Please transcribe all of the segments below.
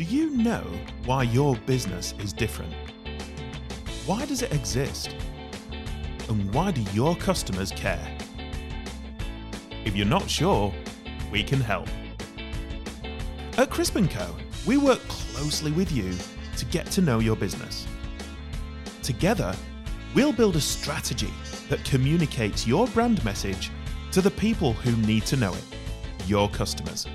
Do you know why your business is different? Why does it exist? And why do your customers care? If you're not sure, we can help. At Crisp & Co, we work closely with you to get to know your business. Together, we'll build a strategy that communicates your brand message to the people who need to know it, your customers.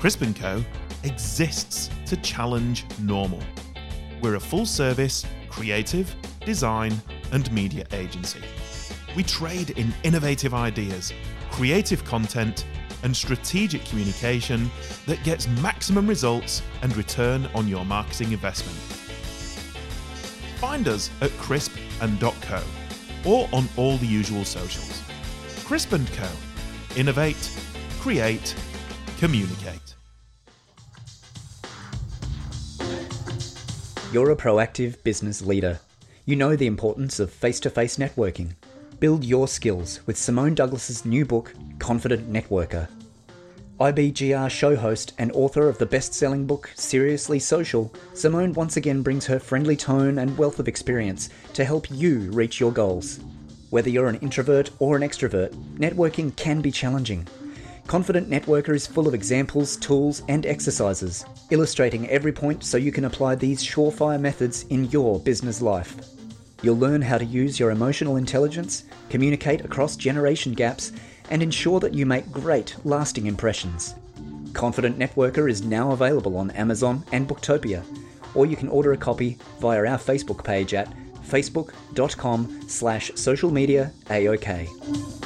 Crisp & Co exists to challenge normal. We're a full service, creative, design, and media agency. We trade in innovative ideas, creative content, and strategic communication that gets maximum results and return on your marketing investment. Find us at crisp and .co or on all the usual socials. Crisp & Co. Innovate, create, communicate. You're a proactive business leader. You know the importance of face to face networking. Build your skills with Simone Douglas's new book, Confident Networker. IBGR show host and author of the best selling book, Seriously Social, Simone once again brings her friendly tone and wealth of experience to help you reach your goals. Whether you're an introvert or an extrovert, networking can be challenging. Confident Networker is full of examples, tools, and exercises, illustrating every point so you can apply these surefire methods in your business life. You'll learn how to use your emotional intelligence, communicate across generation gaps, and ensure that you make great, lasting impressions. Confident Networker is now available on Amazon and Booktopia, or you can order a copy via our Facebook page at facebook.com slash social media AOK.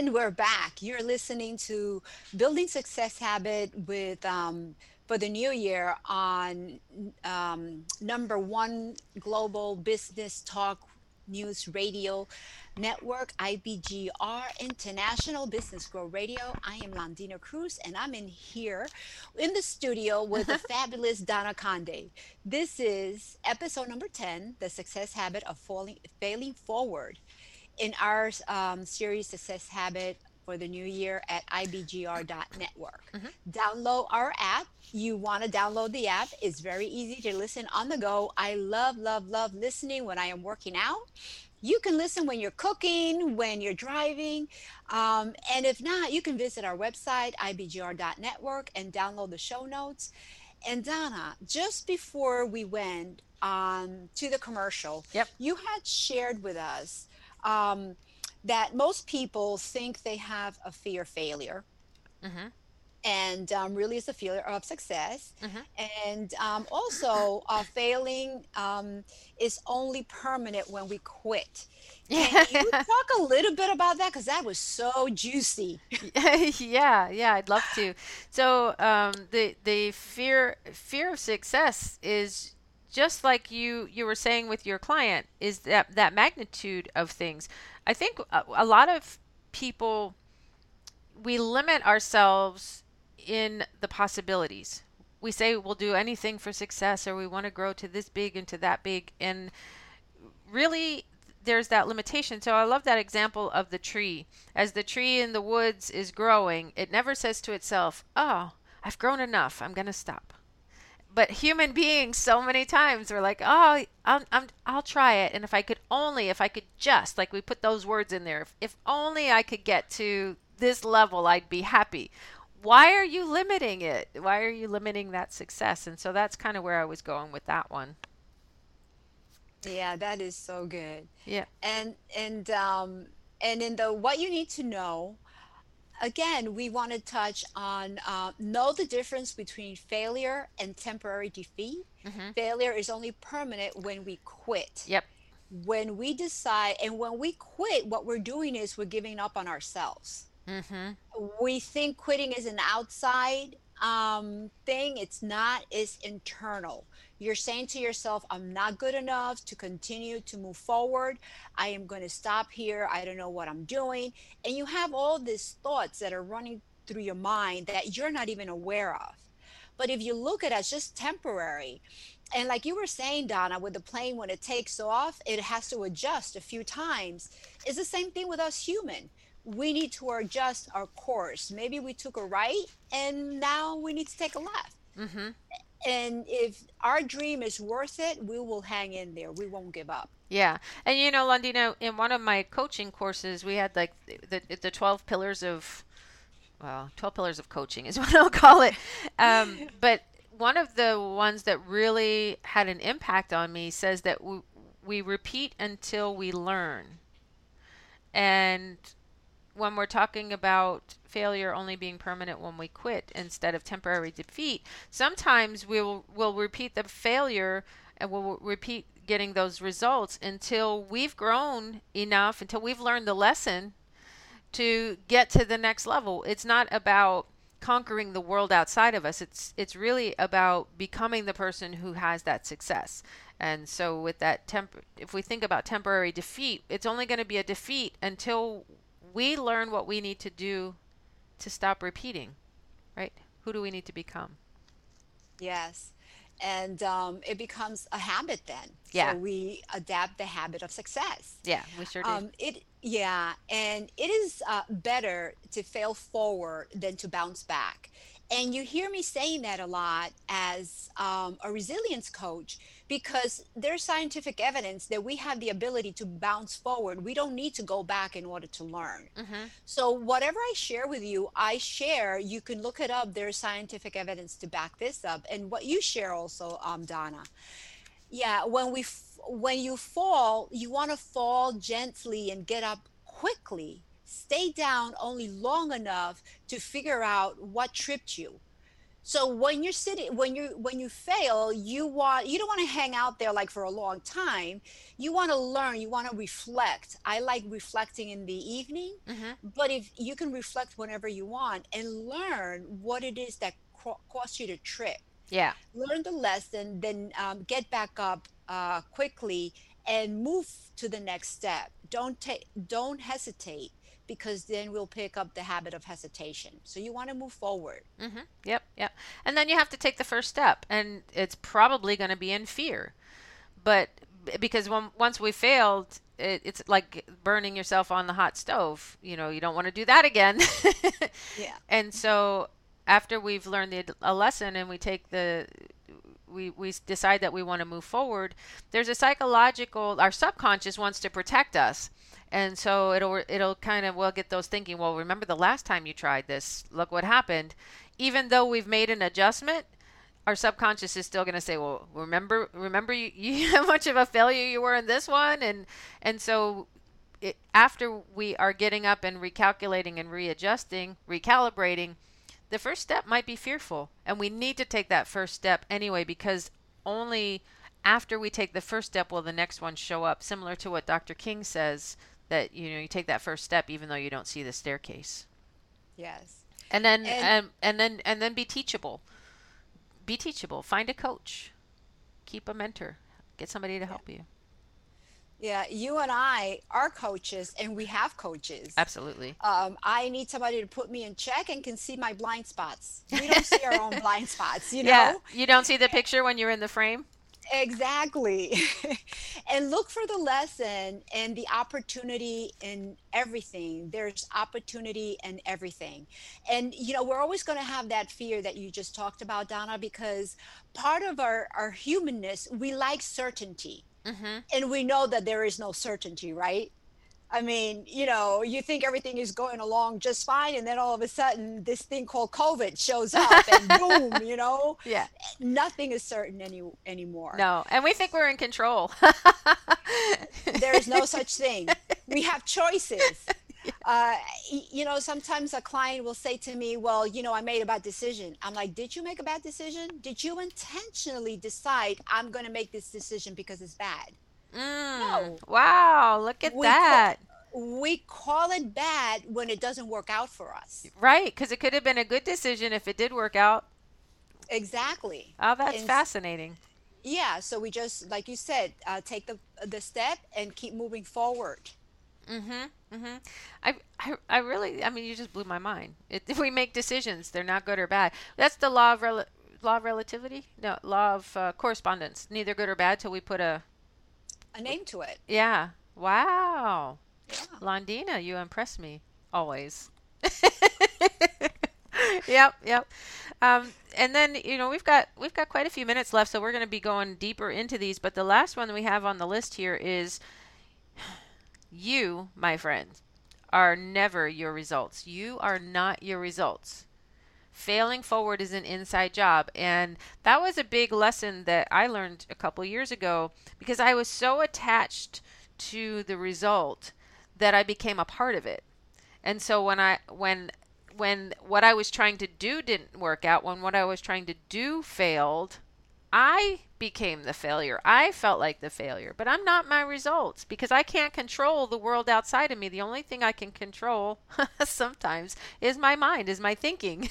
And we're back. You're listening to Building Success Habit with um, for the new year on um, number one global business talk news radio network IBGR International Business Grow Radio. I am Londina Cruz and I'm in here in the studio with the fabulous Donna Kunde. This is episode number 10, The Success Habit of Falling, Failing Forward in our um, series Success Habit for the new year at ibgr.network. Mm-hmm. Download our app. You want to download the app. It's very easy to listen on the go. I love, love, love listening when I am working out. You can listen when you're cooking, when you're driving. Um, and if not, you can visit our website, ibgr.network, and download the show notes. And Donna, just before we went um, to the commercial, Yep. you had shared with us um, that most people think they have a fear of failure. Mm-hmm. And um, really, it's a fear of success. Mhm. And um, also, uh, failing um, is only permanent when we quit. Can you talk a little bit about that? Because that was so juicy. yeah, yeah, I'd love to. So um, the the fear fear of success is just like you you were saying with your client is that that magnitude of things. I think a, a lot of people we limit ourselves in the possibilities. We say we'll do anything for success or we want to grow to this big and to that big and really there's that limitation. So I love that example of the tree. As the tree in the woods is growing, it never says to itself, "Oh, I've grown enough. I'm going to stop." But human beings, so many times, we're like, "Oh, I'm, I'm, I'll try it." And if I could only, if I could just, like we put those words in there, if, if only I could get to this level, I'd be happy. Why are you limiting it? Why are you limiting that success? And so that's kind of where I was going with that one. Yeah, that is so good. Yeah. And and um, and in the what you need to know, again, we want to touch on uh, know the difference between failure and temporary defeat. Mhm. Failure is only permanent when we quit. Yep. When we decide, and when we quit, what we're doing is we're giving up on ourselves. Mhm. We think quitting is an outside um, thing. It's not, it's internal. You're saying to yourself, I'm not good enough to continue to move forward. I am going to stop here. I don't know what I'm doing. And you have all these thoughts that are running through your mind that you're not even aware of. But if you look at it as just temporary, and like you were saying, Donna, with the plane, when it takes off, it has to adjust a few times. It's the same thing with us human. We need to adjust our course. Maybe we took a right and now we need to take a left. Mm-hmm and if our dream is worth it, we will hang in there. We won't give up. Yeah, and you know, Londina, in one of my coaching courses, we had like the the twelve pillars of, well, twelve pillars of coaching is what I'll call it. Um, but one of the ones that really had an impact on me says that we, we repeat until we learn, and when we're talking about failure only being permanent when we quit instead of temporary defeat, sometimes we'll will repeat the failure and we'll repeat getting those results until we've grown enough, until we've learned the lesson to get to the next level. It's not about conquering the world outside of us. It's it's really about becoming the person who has that success. And so with that temp if we think about temporary defeat, it's only going to be a defeat until we learn what we need to do to stop repeating, right? Who do we need to become? Yes. And um, it becomes a habit then. Yeah. So we adapt the habit of success. Yeah, we sure do. Um, it yeah, and it is uh, better to fail forward than to bounce back. And you hear me saying that a lot as um, a resilience coach because there's scientific evidence that we have the ability to bounce forward. We don't need to go back in order to learn. Mm-hmm. So, whatever I share with you, I share. You can look it up. There's scientific evidence to back this up. And what you share also, um, Donna. Yeah, when we f- when you fall, you want to fall gently and get up quickly stay down only long enough to figure out what tripped you. So when you're sitting when you when you fail you want you don't want to hang out there like for a long time. You want to learn you want to reflect. I like reflecting in the evening mm-hmm. but if you can reflect whenever you want and learn what it is that caused you to trip. Yeah. Learn the lesson then um, get back up uh, quickly and move to the next step. Don't take don't hesitate because then we'll pick up the habit of hesitation. So you want to move forward. Mm-hmm. Yep, yep. And then you have to take the first step, and it's probably going to be in fear, but because when, once we failed, it, it's like burning yourself on the hot stove. You know, you don't want to do that again. yeah. And so after we've learned the, a lesson and we take the we, we decide that we want to move forward, there's a psychological, our subconscious wants to protect us and so it'll it'll kind of well get those thinking well remember the last time you tried this? Look what happened. Even though we've made an adjustment our subconscious is still going to say well remember remember you, you how much of a failure you were in this one? And and so it, after we are getting up and recalculating and readjusting recalibrating the first step might be fearful. And we need to take that first step anyway because only after we take the first step will the next one show up similar to what dr king says that you know you take that first step even though you don't see the staircase yes and then and, um, and then and then be teachable be teachable find a coach keep a mentor get somebody to help you yeah, you and I are coaches, and we have coaches. Absolutely. Um, I need somebody to put me in check and can see my blind spots. We don't see our own blind spots, you know. Yeah, you don't see the picture when you're in the frame. Exactly. and look for the lesson and the opportunity in everything. There's opportunity in everything. And, you know, we're always going to have that fear that you just talked about, Donna, because part of our, our humanness, we like certainty. Mm-hmm. And we know that there is no certainty, right? I mean, you know, you think everything is going along just fine, and then all of a sudden, this thing called COVID shows up, and boom, you know, yeah, nothing is certain any anymore. No, and we think we're in control. there is no such thing. We have choices. Uh, you know, sometimes a client will say to me, "Well, you know, I made a bad decision." I'm like, "Did you make a bad decision? Did you intentionally decide I'm going to make this decision because it's bad?" Mm, no. Wow, look at we that. Call, we call it bad when it doesn't work out for us. Right, because it could have been a good decision if it did work out. exactly. Oh, that's And fascinating. Yeah, so we just, like you said, uh, take the the step and keep moving forward. Mm-hmm. Mm-hmm. I, I, I really, I mean, you just blew my mind. It, if we make decisions; they're not good or bad. That's the law of rel- law of relativity. No, law of uh, correspondence. Neither good or bad till we put a. A name to it. Yeah. Wow. Yeah. Londina, you impress me always. yep, yep. Um, and then you know we've got we've got quite a few minutes left, so we're going to be going deeper into these. But the last one we have on the list here is you, my friend, are never your results. You are not your results. Failing forward is an inside job. And that was a big lesson that I learned a couple years ago because I was so attached to the result that I became a part of it. And so when I when when what I was trying to do didn't work out, when what I was trying to do failed, I became the failure. I felt like the failure, but I'm not my results because I can't control the world outside of me. The only thing I can control sometimes is my mind, is my thinking.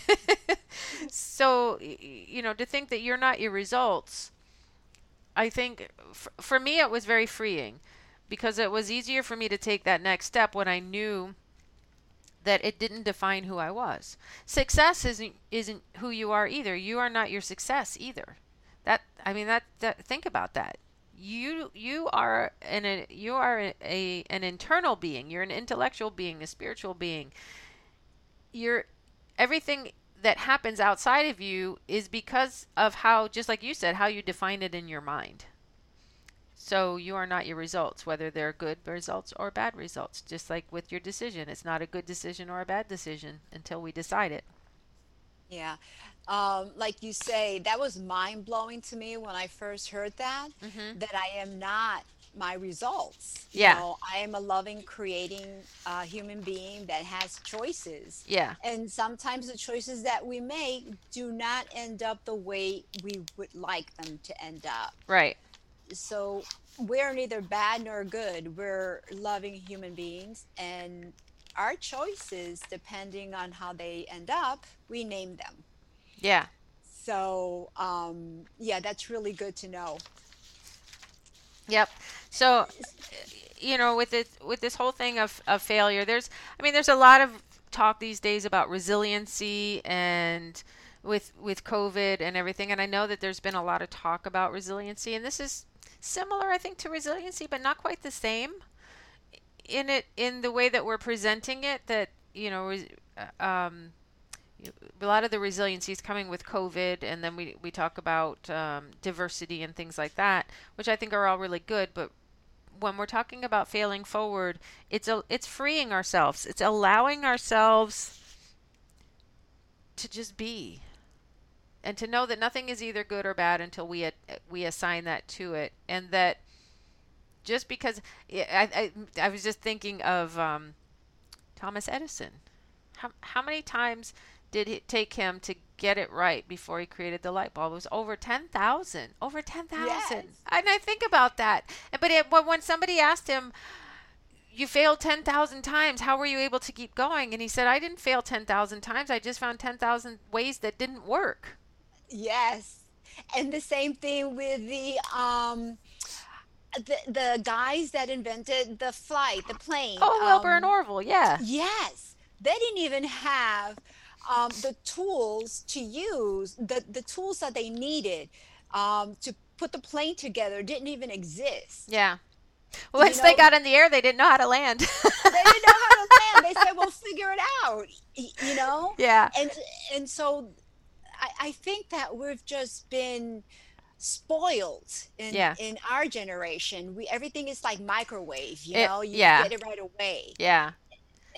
so, you know, to think that you're not your results, I think for me it was very freeing because it was easier for me to take that next step when I knew that it didn't define who I was. Success isn't isn't who you are either. You are not your success either. That I mean that, that think about that. You you are an a, you are a, a an internal being. You're an intellectual being, a spiritual being. You're everything that happens outside of you is because of how just like you said how you define it in your mind. So you are not your results, whether they're good results or bad results. Just like with your decision, it's not a good decision or a bad decision until we decide it. Yeah. Um, like you say, that was mind blowing to me when I first heard that, that I am not my results. You Yeah. know, I am a loving, creating uh, human being that has choices. Yeah. And sometimes the choices that we make do not end up the way we would like them to end up. Right. So we're neither bad nor good. We're loving human beings, and our choices, depending on how they end up, we name them. Yeah. So, um, yeah, that's really good to know. Yep. So, you know, with it, with this whole thing of, of failure, there's, I mean, there's a lot of talk these days about resiliency and with with COVID and everything. And I know that there's been a lot of talk about resiliency, and this is similar, I think, to resiliency, but not quite the same in it in the way that we're presenting it. That you know, uh, um, a lot of the resiliency is coming with COVID, and then we, we talk about um, diversity and things like that, which I think are all really good. But when we're talking about failing forward, it's a, it's freeing ourselves. It's allowing ourselves to just be, and to know that nothing is either good or bad until we a- we assign that to it, and that just because I I, I was just thinking of um, Thomas Edison. How, how many times did it take him to get it right before he created the light bulb? It was over 10,000. Over 10,000. Yes. And I think about that. But it, but when somebody asked him, you failed 10,000 times, how were you able to keep going? And he said, I didn't fail 10,000 times. I just found 10,000 ways that didn't work. Yes. And the same thing with the um the the guys that invented the flight, the plane. Oh, Wilbur and um, Orville. Yeah. Yes, they didn't even have um, the tools to use, the, the tools that they needed um, to put the plane together didn't even exist. Yeah. Once You they got in the air, they didn't know how to land. They didn't know how to land. They said, "We'll figure it out, you know? yeah. And, and so I, I think that we've just been spoiled in, Yeah. in our generation. We Everything is like microwave, you It- know? You yeah. get it right away. Yeah.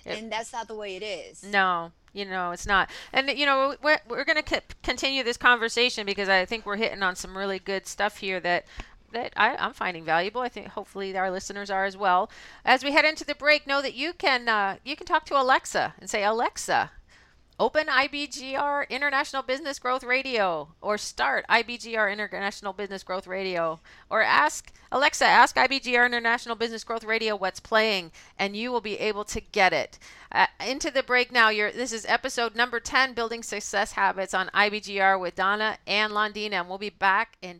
It- And that's not the way it is. No, you know, it's not. And, you know, we're, we're going to continue this conversation because I think we're hitting on some really good stuff here that. That I, I'm finding valuable. I think hopefully our listeners are as well. As we head into the break, know that you can uh, you can talk to Alexa and say, Alexa, Open IBGR International Business Growth Radio or start IBGR International Business Growth Radio or ask Alexa, ask IBGR International Business Growth Radio what's playing and you will be able to get it. Uh, into the break now. You're, this is episode number 10 Building Success Habits on IBGR with Donna and Londina and we'll be back in just